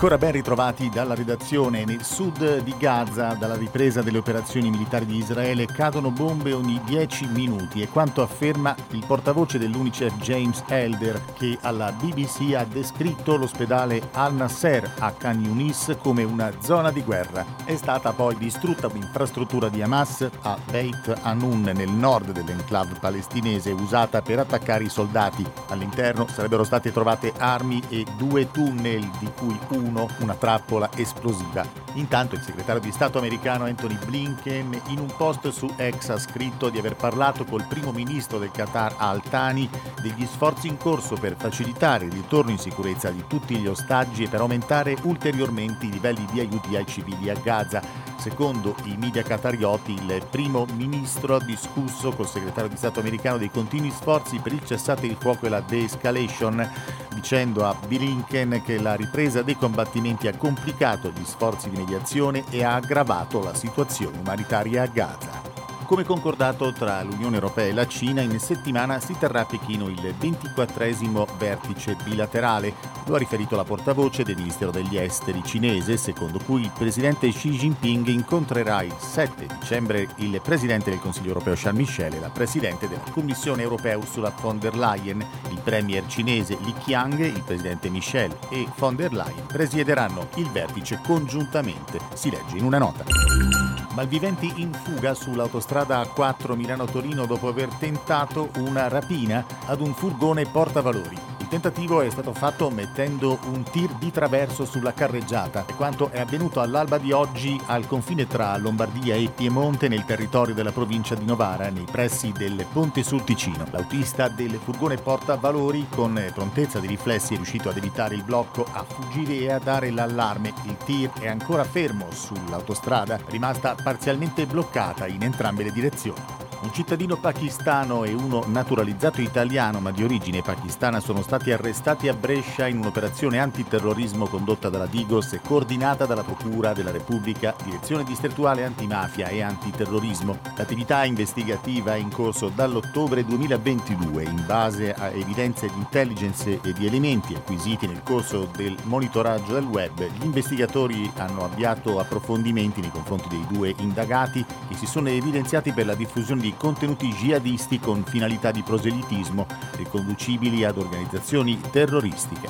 Ancora ben ritrovati dalla redazione. Nel sud di Gaza, dalla ripresa delle operazioni militari di Israele, cadono bombe ogni 10 minuti. È quanto afferma il portavoce dell'UNICEF James Elder, che alla BBC ha descritto l'ospedale Al-Nasser a Khan Yunis come una zona di guerra. È stata poi distrutta un'infrastruttura di Hamas a Beit Hanun, nel nord dell'enclave palestinese, usata per attaccare i soldati. All'interno sarebbero state trovate armi e due tunnel, di cui uno una trappola esplosiva. Intanto il segretario di Stato americano Anthony Blinken in un post su X ha scritto di aver parlato col primo ministro del Qatar Al Thani degli sforzi in corso per facilitare il ritorno in sicurezza di tutti gli ostaggi e per aumentare ulteriormente i livelli di aiuti ai civili a Gaza. Secondo i media qatarioti, il primo ministro ha discusso col segretario di Stato americano dei continui sforzi per il cessate il fuoco e la de-escalation, dicendo a Blinken che la ripresa dei combattimenti ha complicato gli sforzi di mediazione e ha aggravato la situazione umanitaria a Gaza. Come concordato tra l'Unione Europea e la Cina, in settimana si terrà a Pechino il 24 vertice bilaterale. Lo ha riferito la portavoce del Ministero degli Esteri cinese, secondo cui il presidente Xi Jinping incontrerà il 7 dicembre il presidente del Consiglio Europeo Charles Michel e la presidente della Commissione Europea Ursula von der Leyen. Il premier cinese Li Qiang, il presidente Michel e von der Leyen presiederanno il vertice congiuntamente, si legge in una nota. Malviventi in fuga sull'autostrada A4 Milano-Torino dopo aver tentato una rapina ad un furgone portavalori. Il tentativo è stato fatto mettendo un tir di traverso sulla carreggiata, e quanto è avvenuto all'alba di oggi al confine tra Lombardia e Piemonte nel territorio della provincia di Novara, nei pressi del Ponte sul Ticino. L'autista del furgone portavalori, con prontezza di riflessi, è riuscito ad evitare il blocco, a fuggire e a dare l'allarme. Il tir è ancora fermo sull'autostrada, rimasta parzialmente bloccata in entrambe le direzioni. Un cittadino pakistano e uno naturalizzato italiano ma di origine pakistana sono stati arrestati a Brescia in un'operazione antiterrorismo condotta dalla Digos e coordinata dalla Procura della Repubblica, Direzione Distrettuale Antimafia e Antiterrorismo. L'attività investigativa è in corso dall'ottobre 2022 in base a evidenze di intelligence e di elementi acquisiti nel corso del monitoraggio del web. Gli investigatori hanno avviato approfondimenti nei confronti dei due indagati che si sono evidenziati per la diffusione di contenuti jihadisti con finalità di proselitismo riconducibili ad organizzazioni terroristiche.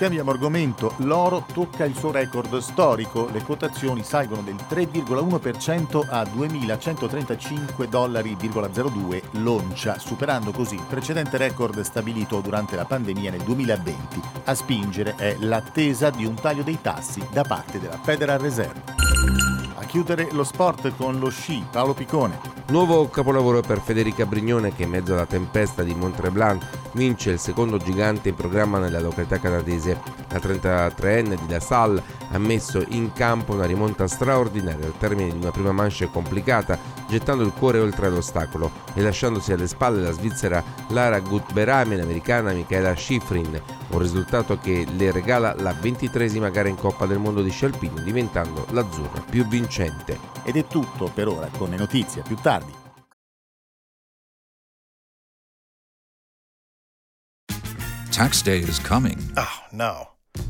Cambiamo argomento, l'oro tocca il suo record storico, le quotazioni salgono del 3,1% a 2.135 dollari,02 l'oncia, superando così il precedente record stabilito durante la pandemia nel 2020. A spingere è l'attesa di un taglio dei tassi da parte della Federal Reserve. A chiudere lo sport con lo sci, Paolo Picone. Nuovo capolavoro per Federica Brignone che in mezzo alla tempesta di Mont-Tremblant vince il secondo gigante in programma nella località canadese. La 33enne di La Salle ha messo in campo una rimonta straordinaria al termine di una prima manche complicata, gettando il cuore oltre l'ostacolo e lasciandosi alle spalle la svizzera Lara Gutberami e l'americana Michaela Schifrin, un risultato che le regala la ventitresima gara in Coppa del Mondo di sci alpino diventando l'azzurra più vincente. Ed è tutto per ora con le notizie più tardi. Tax day is coming. Oh, no.